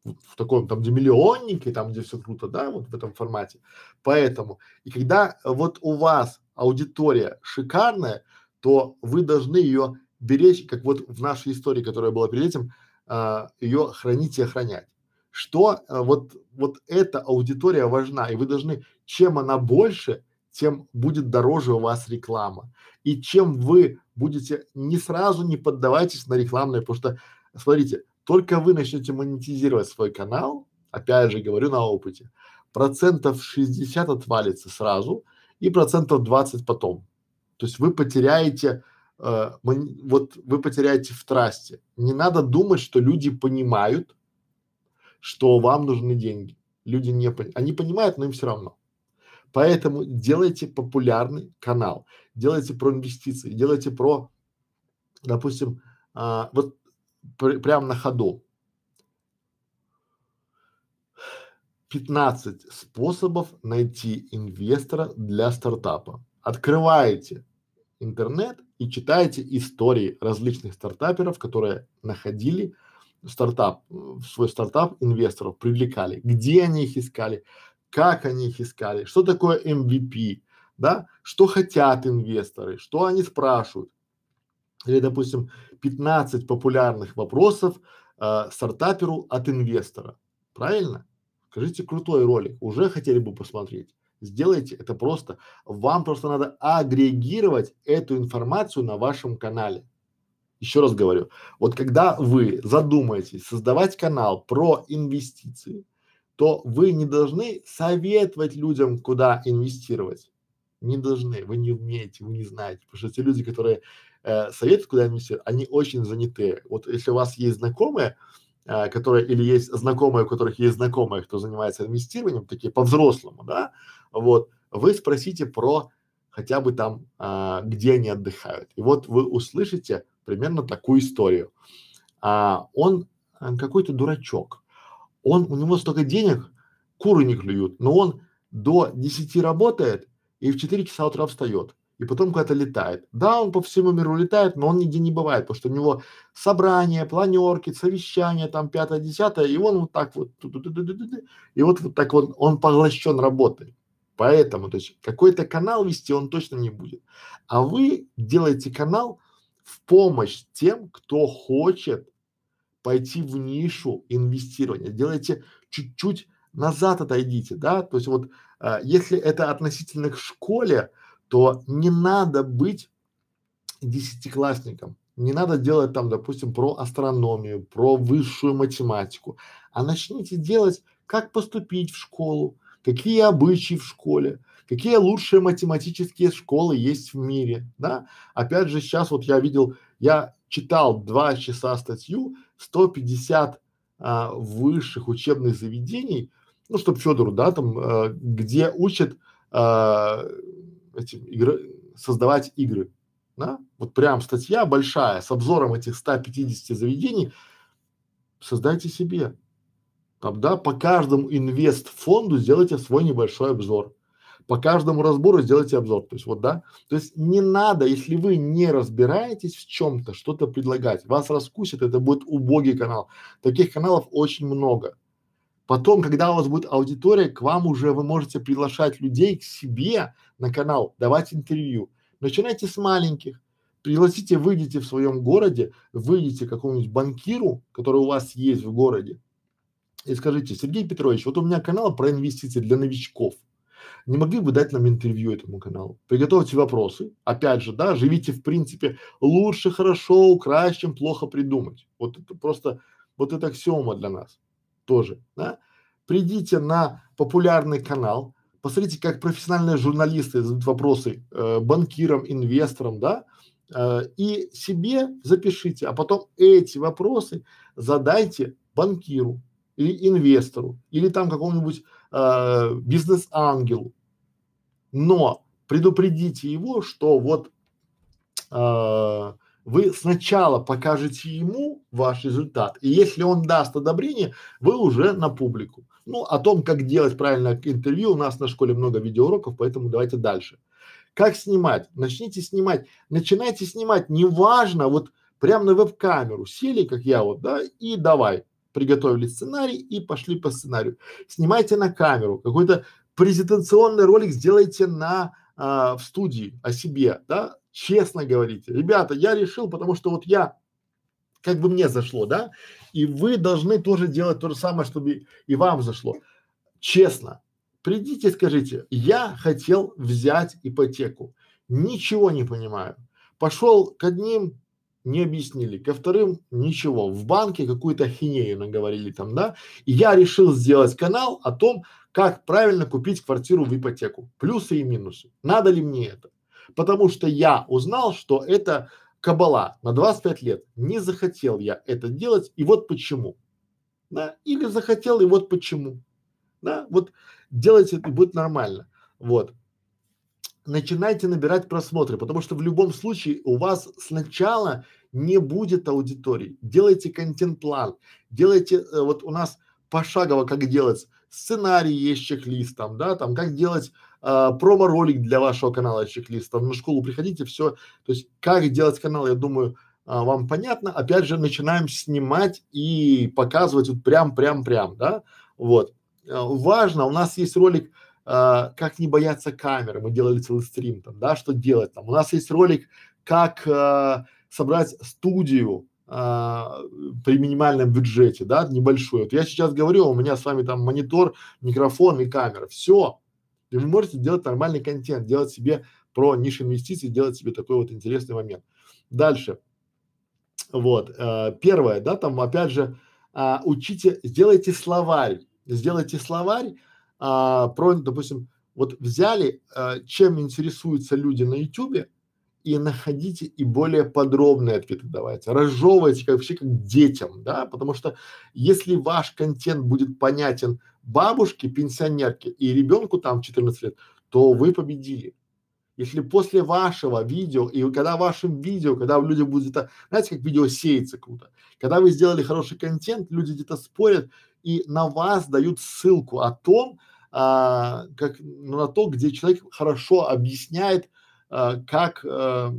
В, таком там, где миллионники, там, где все круто, да, вот в этом формате. Поэтому, и когда вот у вас аудитория шикарная, то вы должны ее беречь, как вот в нашей истории, которая была перед этим, ее хранить и охранять. Что а, вот, вот эта аудитория важна, и вы должны, чем она больше, тем будет дороже у вас реклама. И чем вы будете, не сразу не поддавайтесь на рекламные, потому что, смотрите, только вы начнете монетизировать свой канал, опять же говорю на опыте, процентов 60 отвалится сразу и процентов 20 потом. То есть вы потеряете э, вот вы потеряете в трасте. Не надо думать, что люди понимают, что вам нужны деньги. Люди не понимают. Они понимают, но им все равно. Поэтому делайте популярный канал, делайте про инвестиции, делайте про, допустим, а, вот пр прямо на ходу. 15 способов найти инвестора для стартапа. Открываете интернет и читаете истории различных стартаперов, которые находили стартап, в свой стартап инвесторов, привлекали, где они их искали, как они их искали, что такое MVP, да, что хотят инвесторы, что они спрашивают. Или, допустим, 15 популярных вопросов э, стартаперу от инвестора. Правильно? Скажите, крутой ролик, уже хотели бы посмотреть сделайте это просто. Вам просто надо агрегировать эту информацию на вашем канале. Еще раз говорю, вот когда вы задумаетесь создавать канал про инвестиции, то вы не должны советовать людям, куда инвестировать. Не должны, вы не умеете, вы не знаете, потому что те люди, которые э, советуют, куда инвестировать, они очень заняты. Вот если у вас есть знакомые, э, которые или есть знакомые, у которых есть знакомые, кто занимается инвестированием, такие по-взрослому, да, вот, вы спросите про хотя бы там, а, где они отдыхают. И вот вы услышите примерно такую историю. А, он а, какой-то дурачок. Он, у него столько денег, куры не клюют, но он до 10 работает и в 4 часа утра встает. И потом куда-то летает. Да, он по всему миру летает, но он нигде не бывает, потому что у него собрания, планерки, совещания, там пятое, десятое, и он вот так вот, и вот, вот так вот он поглощен работой. Поэтому, то есть какой-то канал вести он точно не будет. А вы делаете канал в помощь тем, кто хочет пойти в нишу инвестирования. Делайте чуть-чуть назад отойдите, да, то есть вот а, если это относительно к школе, то не надо быть десятиклассником, не надо делать там, допустим, про астрономию, про высшую математику, а начните делать, как поступить в школу, какие обычаи в школе, какие лучшие математические школы есть в мире, да. Опять же, сейчас вот я видел, я читал два часа статью 150 а, высших учебных заведений, ну, чтобы Федору, да, там, а, где учат а, этим игры, создавать игры, да, вот прям статья большая с обзором этих 150 заведений, создайте себе, там, да, по каждому инвест-фонду сделайте свой небольшой обзор, по каждому разбору сделайте обзор, то есть вот, да, то есть не надо, если вы не разбираетесь в чем-то, что-то предлагать, вас раскусит, это будет убогий канал, таких каналов очень много, Потом, когда у вас будет аудитория, к вам уже вы можете приглашать людей к себе на канал, давать интервью. Начинайте с маленьких. Пригласите, выйдите в своем городе, выйдите к какому-нибудь банкиру, который у вас есть в городе, и скажите, Сергей Петрович, вот у меня канал про инвестиции для новичков. Не могли бы дать нам интервью этому каналу? Приготовьте вопросы. Опять же, да, живите в принципе лучше хорошо, краще, чем плохо придумать. Вот это просто, вот это аксиома для нас тоже, да. Придите на популярный канал, посмотрите, как профессиональные журналисты задают вопросы э, банкирам, инвесторам, да, э, и себе запишите, а потом эти вопросы задайте банкиру или инвестору или там какому-нибудь э, бизнес-ангелу. Но предупредите его, что вот э, вы сначала покажете ему ваш результат, и если он даст одобрение, вы уже на публику. Ну, о том, как делать правильно интервью, у нас на школе много видеоуроков, поэтому давайте дальше. Как снимать? Начните снимать. Начинайте снимать, неважно, вот прямо на веб-камеру сели, как я вот, да, и давай. Приготовили сценарий и пошли по сценарию. Снимайте на камеру, какой-то презентационный ролик сделайте на а, в студии о себе, да, честно говорите. Ребята, я решил, потому что вот я, как бы мне зашло, да, и вы должны тоже делать то же самое, чтобы и вам зашло. Честно, придите и скажите, я хотел взять ипотеку, ничего не понимаю. Пошел к одним, не объяснили, ко вторым ничего, в банке какую-то хинею наговорили там, да, и я решил сделать канал о том, как правильно купить квартиру в ипотеку, плюсы и минусы. Надо ли мне это? Потому что я узнал, что это кабала на 25 лет. Не захотел я это делать, и вот почему. Да? Или захотел, и вот почему. Да? Вот делайте и будет нормально. Вот. Начинайте набирать просмотры, потому что в любом случае у вас сначала не будет аудитории. Делайте контент-план, делайте, э, вот у нас пошагово как делать сценарий есть чек-лист там, да, там как делать а, промо-ролик для вашего канала чек-лист, там на школу приходите, все, то есть как делать канал, я думаю, а, вам понятно. Опять же, начинаем снимать и показывать вот прям-прям-прям, да, вот. А, важно, у нас есть ролик а, как не бояться камеры, мы делали целый стрим там, да, что делать там. У нас есть ролик, как а, собрать студию а, при минимальном бюджете, да, небольшую. Вот я сейчас говорю, у меня с вами там монитор, микрофон и камера, все, и вы можете делать нормальный контент, делать себе про нишу инвестиций, делать себе такой вот интересный момент. Дальше. Вот. Э, первое, да, там опять же, э, учите, сделайте словарь, сделайте словарь э, про, допустим, вот взяли, э, чем интересуются люди на ютубе, и находите и более подробные ответы давайте, разжевывайте как вообще как детям, да, потому что если ваш контент будет понятен бабушке, пенсионерке и ребенку там 14 лет, то вы победили. Если после вашего видео, и когда вашим видео, когда у людей будет это, знаете, как видео сеется круто, когда вы сделали хороший контент, люди где-то спорят и на вас дают ссылку о том, а, как, ну, на то, где человек хорошо объясняет э, как, э,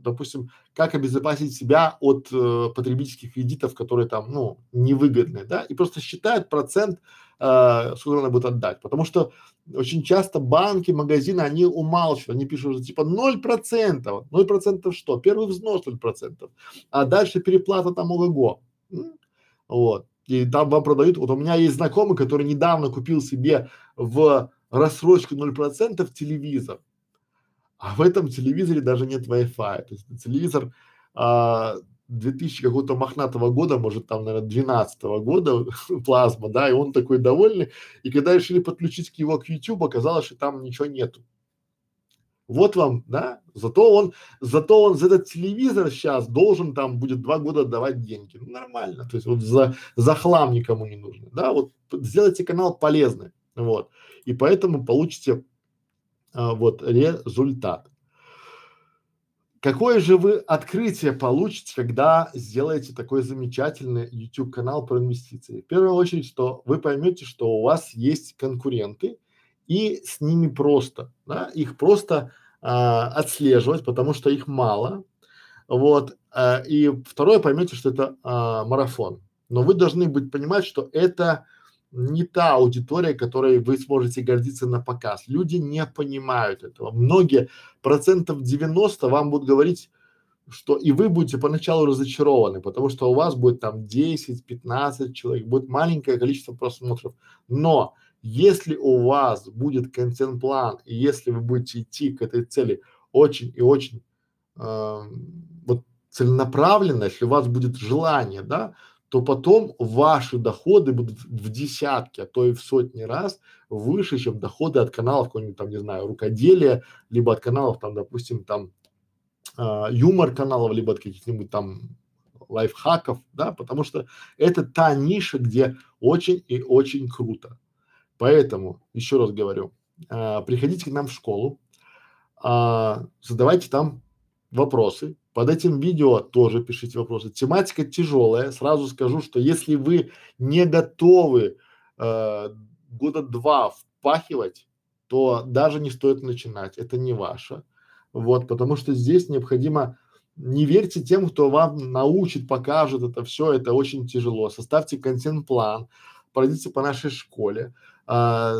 допустим, как обезопасить себя от э, потребительских кредитов, которые там, ну, невыгодны, да, и просто считают процент, э, сколько надо будет отдать, потому что очень часто банки, магазины, они умалчивают, они пишут типа ноль процентов, ноль процентов что? Первый взнос ноль процентов, а дальше переплата там ого-го, вот. И там вам продают, вот у меня есть знакомый, который недавно купил себе в рассрочку ноль процентов телевизор, а в этом телевизоре даже нет Wi-Fi. То есть телевизор а, 2000 какого-то мохнатого года, может там, наверное, 12 года плазма, да, и он такой довольный. И когда решили подключить к его к YouTube, оказалось, что там ничего нету. Вот вам, да, зато он, зато он за этот телевизор сейчас должен там будет два года отдавать деньги. Ну, нормально, то есть вот за, за хлам никому не нужно, да, вот сделайте канал полезный, вот, и поэтому получите а, вот результат. Какое же вы открытие получите, когда сделаете такой замечательный YouTube канал про инвестиции? В первую очередь, что вы поймете, что у вас есть конкуренты, и с ними просто, да, их просто а, отслеживать, потому что их мало, вот. А, и второе, поймете, что это а, марафон. Но вы должны быть понимать, что это не та аудитория, которой вы сможете гордиться на показ. Люди не понимают этого. Многие, процентов 90 вам будут говорить, что и вы будете поначалу разочарованы, потому что у вас будет там 10-15 человек, будет маленькое количество просмотров. Но если у вас будет контент-план, и если вы будете идти к этой цели очень и очень э, вот целенаправленно, если у вас будет желание, да, то потом ваши доходы будут в десятки, а то и в сотни раз выше, чем доходы от каналов какого-нибудь там, не знаю, рукоделия, либо от каналов там, допустим, там э, юмор каналов, либо от каких-нибудь там лайфхаков, да, потому что это та ниша, где очень и очень круто. Поэтому, еще раз говорю, э, приходите к нам в школу, э, задавайте там вопросы, под этим видео тоже пишите вопросы. Тематика тяжелая. Сразу скажу, что если вы не готовы э, года два впахивать, то даже не стоит начинать. Это не ваше. Вот, потому что здесь необходимо не верьте тем, кто вам научит, покажет это все, это очень тяжело. Составьте контент-план, пройдите по нашей школе, а,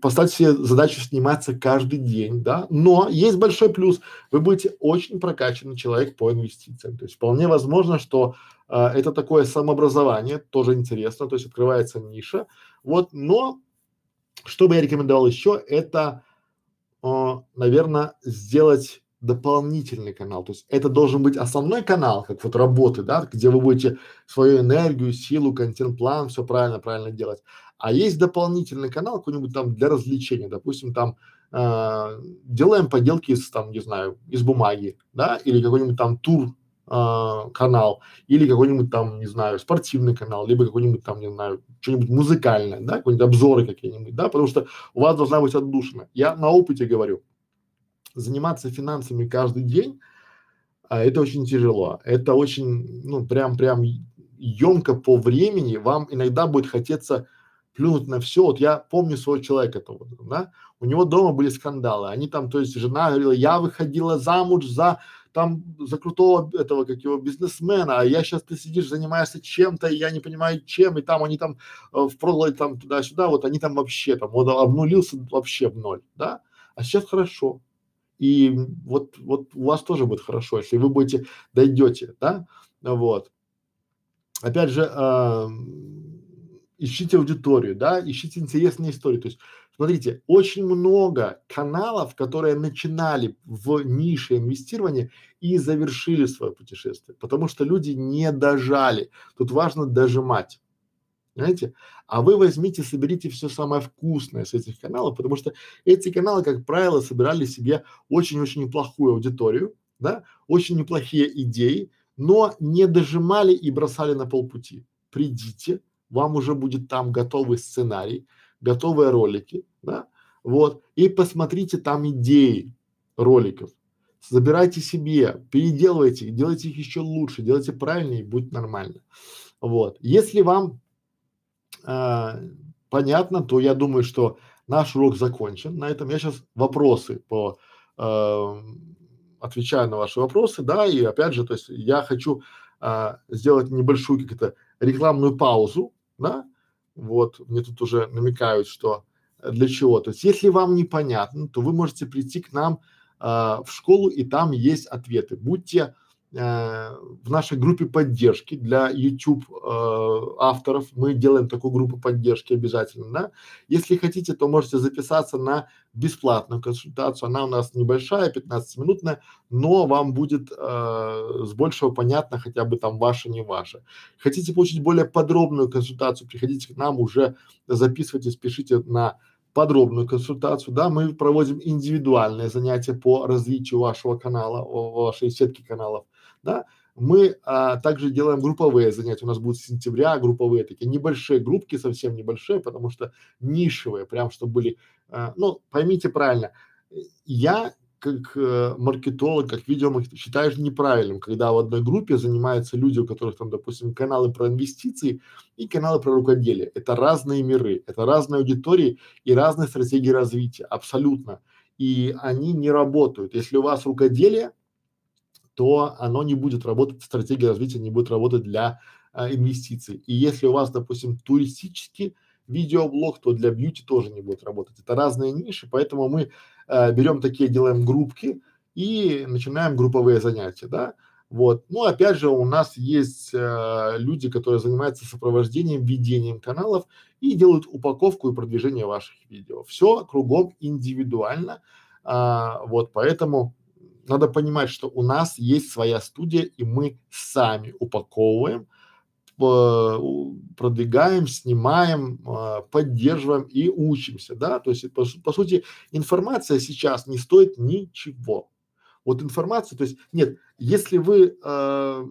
поставьте себе задачу сниматься каждый день, да, но есть большой плюс, вы будете очень прокачанный человек по инвестициям, то есть вполне возможно, что э, это такое самообразование, тоже интересно, то есть открывается ниша, вот, но что бы я рекомендовал еще, это, э, наверное, сделать дополнительный канал, то есть это должен быть основной канал, как вот работы, да, где вы будете свою энергию, силу, контент-план, все правильно, правильно делать. А есть дополнительный канал какой-нибудь там для развлечения, допустим, там э, делаем поделки из там, не знаю, из бумаги, да, или какой-нибудь там тур э, канал, или какой-нибудь там, не знаю, спортивный канал, либо какой-нибудь там, не знаю, что-нибудь музыкальное, да, какие-нибудь обзоры какие-нибудь, да, потому что у вас должна быть отдушина. Я на опыте говорю, заниматься финансами каждый день, а, это очень тяжело. Это очень, ну, прям, прям емко по времени. Вам иногда будет хотеться плюнуть на все. Вот я помню своего человека того, да, у него дома были скандалы. Они там, то есть жена говорила, я выходила замуж за там за крутого этого как его бизнесмена, а я сейчас ты сидишь занимаешься чем-то, и я не понимаю чем, и там они там э, в продлой там туда-сюда, вот они там вообще там вот обнулился вообще в ноль, да, а сейчас хорошо, и вот, вот у вас тоже будет хорошо, если вы будете, дойдете, да, вот. Опять же, э, ищите аудиторию, да, ищите интересные истории. То есть, смотрите, очень много каналов, которые начинали в нише инвестирования и завершили свое путешествие, потому что люди не дожали. Тут важно дожимать. Понимаете? А вы возьмите, соберите все самое вкусное с этих каналов, потому что эти каналы, как правило, собирали себе очень-очень неплохую аудиторию, да, очень неплохие идеи, но не дожимали и бросали на полпути. Придите, вам уже будет там готовый сценарий, готовые ролики, да, вот, и посмотрите там идеи роликов, забирайте себе, переделывайте, делайте их еще лучше, делайте правильнее будет нормально. Вот. Если вам а, понятно, то я думаю, что наш урок закончен. На этом я сейчас вопросы по э, отвечаю на ваши вопросы, да, и опять же, то есть я хочу а, сделать небольшую как это рекламную паузу, да, вот, мне тут уже намекают, что для чего. То есть, если вам непонятно, то вы можете прийти к нам а, в школу, и там есть ответы. Будьте Э, в нашей группе поддержки для YouTube э, авторов. Мы делаем такую группу поддержки обязательно, да. Если хотите, то можете записаться на бесплатную консультацию. Она у нас небольшая, 15-минутная, но вам будет э, с большего понятно хотя бы там ваше, не ваше. Хотите получить более подробную консультацию, приходите к нам, уже записывайтесь, пишите на подробную консультацию, да, мы проводим индивидуальные занятия по развитию вашего канала, вашей сетки каналов да, мы а, также делаем групповые занятия. У нас будут с сентября групповые такие небольшие группки, совсем небольшие, потому что нишевые, прям чтобы были. А, ну, поймите правильно, я как э, маркетолог, как видеомаркетолог считаю неправильным, когда в одной группе занимаются люди, у которых там, допустим, каналы про инвестиции и каналы про рукоделие. Это разные миры, это разные аудитории и разные стратегии развития, абсолютно. И они не работают. Если у вас рукоделие, то оно не будет работать, стратегия развития не будет работать для а, инвестиций. И если у вас, допустим, туристический видеоблог, то для бьюти тоже не будет работать. Это разные ниши, поэтому мы а, берем такие, делаем группки и начинаем групповые занятия, да. Вот. Ну, опять же, у нас есть э, люди, которые занимаются сопровождением, ведением каналов и делают упаковку и продвижение ваших видео. Все кругом индивидуально. А, вот, поэтому надо понимать, что у нас есть своя студия, и мы сами упаковываем, продвигаем, снимаем, а, поддерживаем и учимся, да, то есть по, по сути информация сейчас не стоит ничего. Вот информация, то есть нет, если вы, э,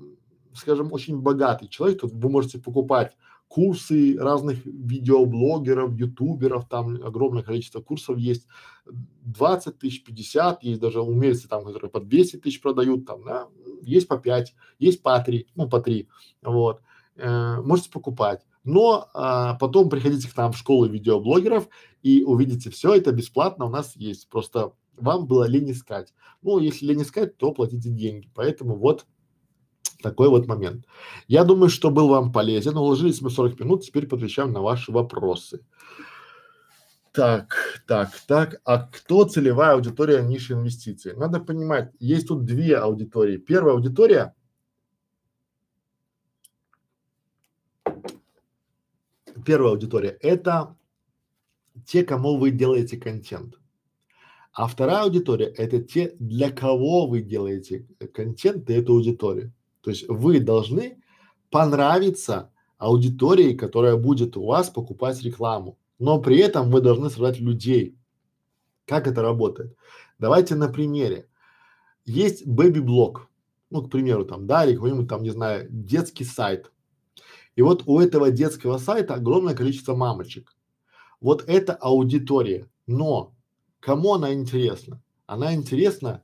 скажем, очень богатый человек, то вы можете покупать курсы разных видеоблогеров, ютуберов, там огромное количество курсов есть, 20 тысяч, 50, есть даже умельцы там, которые по 200 тысяч продают, там, да, есть по 5, есть по 3, ну, по 3, вот, э, можете покупать. Но а, потом приходите к нам в школу видеоблогеров и увидите все это бесплатно у нас есть. Просто вам было лень искать. Ну, если лень искать, то платите деньги. Поэтому вот такой вот момент. Я думаю, что был вам полезен. Уложились мы 40 минут, теперь отвечаем на ваши вопросы. Так, так, так. А кто целевая аудитория ниши инвестиций? Надо понимать, есть тут две аудитории. Первая аудитория Первая аудитория – это те, кому вы делаете контент. А вторая аудитория – это те, для кого вы делаете контент и эту аудиторию. То есть вы должны понравиться аудитории, которая будет у вас покупать рекламу, но при этом вы должны создать людей. Как это работает? Давайте на примере. Есть бэби-блог, ну, к примеру, там, да, или какой-нибудь там, не знаю, детский сайт. И вот у этого детского сайта огромное количество мамочек. Вот это аудитория. Но кому она интересна? Она интересна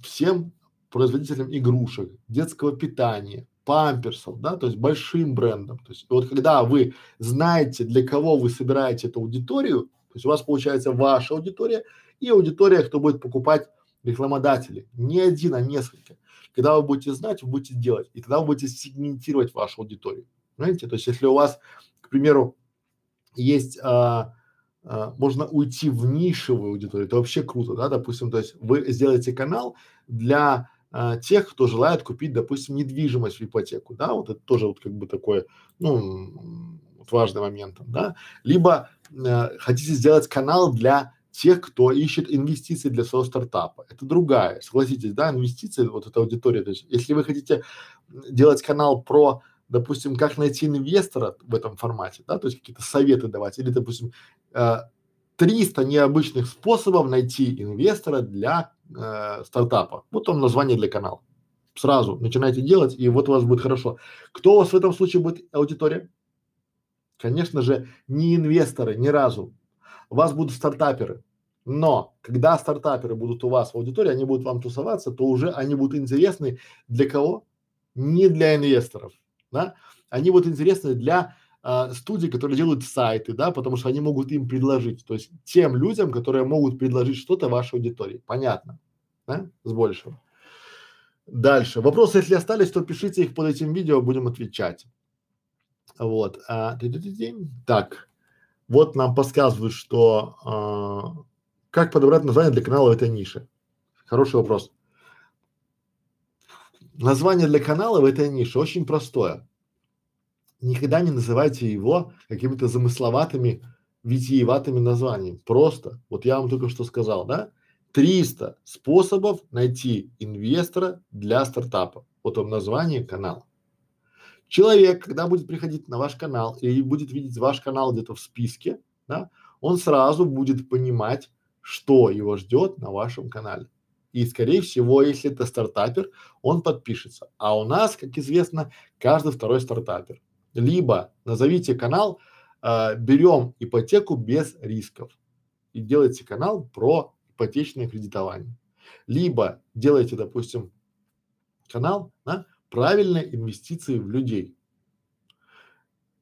всем производителям игрушек, детского питания, памперсов, да, то есть большим брендом. То есть вот когда вы знаете, для кого вы собираете эту аудиторию, то есть у вас получается ваша аудитория и аудитория, кто будет покупать рекламодатели, не один, а несколько. Когда вы будете знать, вы будете делать, и тогда вы будете сегментировать вашу аудиторию. Понимаете? То есть если у вас, к примеру, есть а, а, можно уйти в нишевую аудиторию, это вообще круто, да, допустим, то есть вы сделаете канал для а, тех, кто желает купить, допустим, недвижимость в ипотеку, да, вот это тоже вот как бы такое, ну, вот важный момент, да, либо э, хотите сделать канал для тех, кто ищет инвестиции для своего стартапа. Это другая, согласитесь, да, инвестиции, вот эта аудитория, то есть если вы хотите делать канал про допустим, как найти инвестора в этом формате, да, то есть какие-то советы давать, или, допустим, э, 300 необычных способов найти инвестора для э, стартапа. Вот он название для канала. Сразу начинайте делать, и вот у вас будет хорошо. Кто у вас в этом случае будет аудитория? Конечно же, не инвесторы, ни разу. У вас будут стартаперы. Но когда стартаперы будут у вас в аудитории, они будут вам тусоваться, то уже они будут интересны для кого? Не для инвесторов, да? Они будут интересны для а, студии, которые делают сайты, да, потому что они могут им предложить, то есть тем людям, которые могут предложить что-то вашей аудитории. Понятно, да, с большего. Дальше. Вопросы, если остались, то пишите их под этим видео, будем отвечать. Вот. А, так. Вот нам подсказывают, что а, как подобрать название для канала в этой нише. Хороший вопрос. Название для канала в этой нише очень простое. Никогда не называйте его какими-то замысловатыми, витиеватыми названиями. Просто, вот я вам только что сказал, да? 300 способов найти инвестора для стартапа. Вот вам название канала. Человек, когда будет приходить на ваш канал или будет видеть ваш канал где-то в списке, да, он сразу будет понимать, что его ждет на вашем канале. И, скорее всего, если это стартапер, он подпишется. А у нас, как известно, каждый второй стартапер. Либо назовите канал э, «Берем ипотеку без рисков» и делайте канал про ипотечное кредитование. Либо делайте, допустим, канал на правильные инвестиции в людей.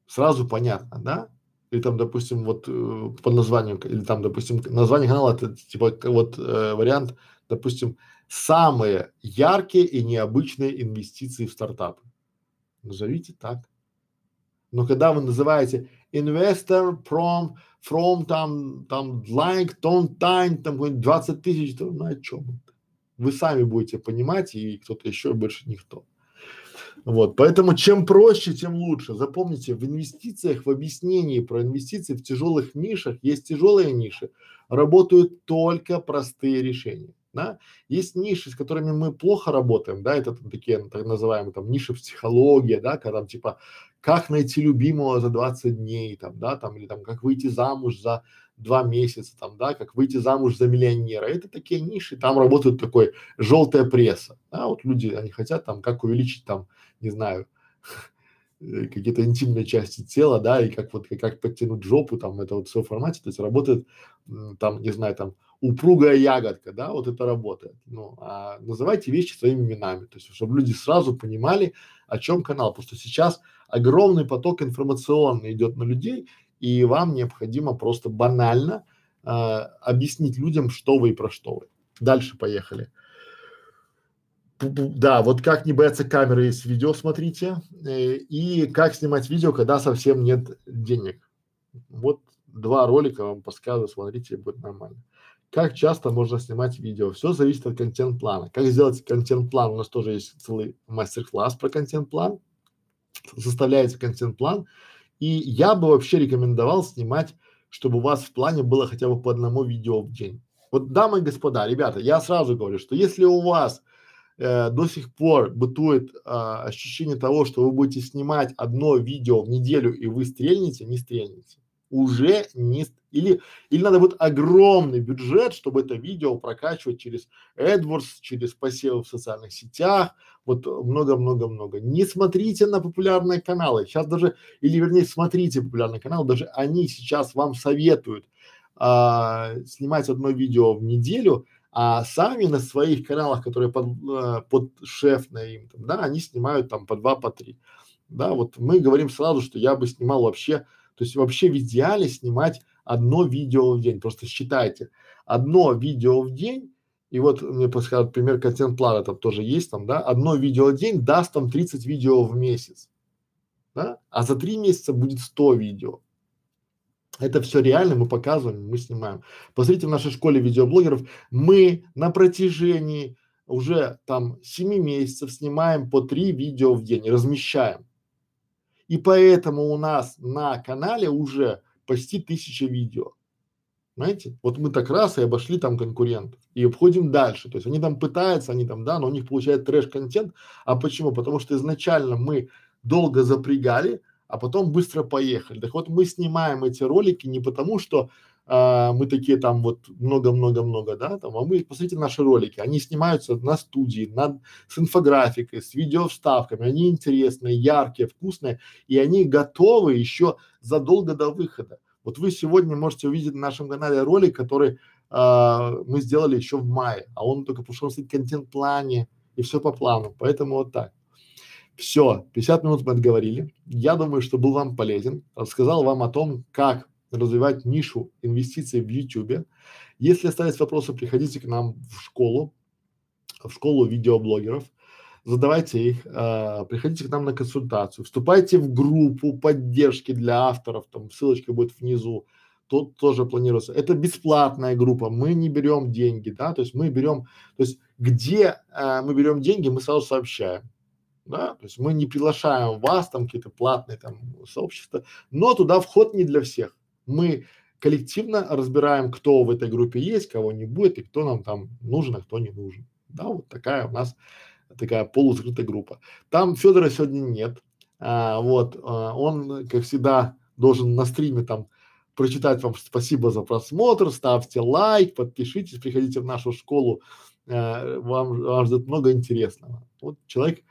Сразу понятно, да? или там, допустим, вот э, под названием, или там, допустим, название канала это типа вот э, вариант, допустим, самые яркие и необычные инвестиции в стартапы. Назовите так. Но когда вы называете investor from, from там, там, like, don't time, там, 20 тысяч, то о чем это? Вы сами будете понимать, и кто-то еще больше никто. Вот, поэтому чем проще, тем лучше. Запомните, в инвестициях, в объяснении про инвестиции в тяжелых нишах есть тяжелые ниши, работают только простые решения. Да? Есть ниши, с которыми мы плохо работаем, да, это там, такие так называемые там ниши психология, да, когда там типа как найти любимого за 20 дней, там, да, там, или там как выйти замуж за два месяца, там, да, как выйти замуж за миллионера. Это такие ниши, там работает такой желтая пресса, да, вот люди, они хотят там, как увеличить там не знаю, какие-то интимные части тела, да, и как вот, как подтянуть жопу, там, это вот все в формате, то есть работает, там, не знаю, там, упругая ягодка, да, вот это работает. Ну, а называйте вещи своими именами, то есть, чтобы люди сразу понимали, о чем канал, потому что сейчас огромный поток информационный идет на людей, и вам необходимо просто банально э, объяснить людям, что вы и про что вы. Дальше поехали да, вот как не бояться камеры есть видео, смотрите, э, и как снимать видео, когда совсем нет денег. Вот два ролика вам подсказываю, смотрите, будет нормально. Как часто можно снимать видео? Все зависит от контент-плана. Как сделать контент-план? У нас тоже есть целый мастер-класс про контент-план. Составляется контент-план. И я бы вообще рекомендовал снимать, чтобы у вас в плане было хотя бы по одному видео в день. Вот, дамы и господа, ребята, я сразу говорю, что если у вас э, до сих пор бытует э, ощущение того, что вы будете снимать одно видео в неделю и вы стрельнете, не стрельнете. Уже не или или надо будет огромный бюджет, чтобы это видео прокачивать через AdWords, через посевы в социальных сетях, вот много-много-много. Не смотрите на популярные каналы. Сейчас даже, или вернее, смотрите популярные каналы, даже они сейчас вам советуют а, снимать одно видео в неделю, а сами на своих каналах, которые под, э, под шеф на им, там, да, они снимают там по два, по три. Да, вот мы говорим сразу, что я бы снимал вообще, то есть вообще в идеале снимать одно видео в день. Просто считайте, одно видео в день, и вот мне подсказывают пример контент-плана там тоже есть там, да, одно видео в день даст там 30 видео в месяц, да, а за три месяца будет 100 видео. Это все реально, мы показываем, мы снимаем. Посмотрите в нашей школе видеоблогеров, мы на протяжении уже там семи месяцев снимаем по три видео в день, размещаем. И поэтому у нас на канале уже почти тысяча видео. Знаете, вот мы так раз и обошли там конкурентов и обходим дальше. То есть они там пытаются, они там, да, но у них получает трэш-контент. А почему? Потому что изначально мы долго запрягали, а потом быстро поехали. Так вот мы снимаем эти ролики не потому, что а, мы такие там вот много-много-много, да, там, а мы, посмотрите наши ролики, они снимаются на студии, над, с инфографикой, с видеовставками, они интересные, яркие, вкусные, и они готовы еще задолго до выхода. Вот вы сегодня можете увидеть на нашем канале ролик, который а, мы сделали еще в мае, а он только пошел в контент-плане и все по плану, поэтому вот так. Все, 50 минут мы отговорили. Я думаю, что был вам полезен. Рассказал вам о том, как развивать нишу инвестиций в YouTube. Если остались вопросы, приходите к нам в школу. в школу видеоблогеров, задавайте их, э, приходите к нам на консультацию, вступайте в группу поддержки для авторов, там ссылочка будет внизу, тут тоже планируется. Это бесплатная группа, мы не берем деньги, да, то есть мы берем, то есть где э, мы берем деньги, мы сразу сообщаем, да, то есть мы не приглашаем вас, там какие-то платные там сообщества, но туда вход не для всех. Мы коллективно разбираем, кто в этой группе есть, кого не будет и кто нам там нужен, а кто не нужен. Да, вот такая у нас такая полузакрытая группа. Там Федора сегодня нет, а, вот, а, он, как всегда, должен на стриме там прочитать вам спасибо за просмотр, ставьте лайк, подпишитесь, приходите в нашу школу, э, вам, вам ждет много интересного. Вот человек,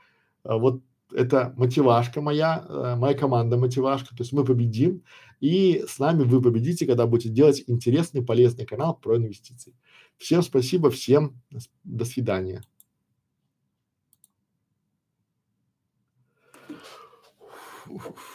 вот это мотивашка моя, э, моя команда мотивашка, то есть мы победим, и с нами вы победите, когда будете делать интересный, полезный канал про инвестиции. Всем спасибо, всем до свидания. Oof.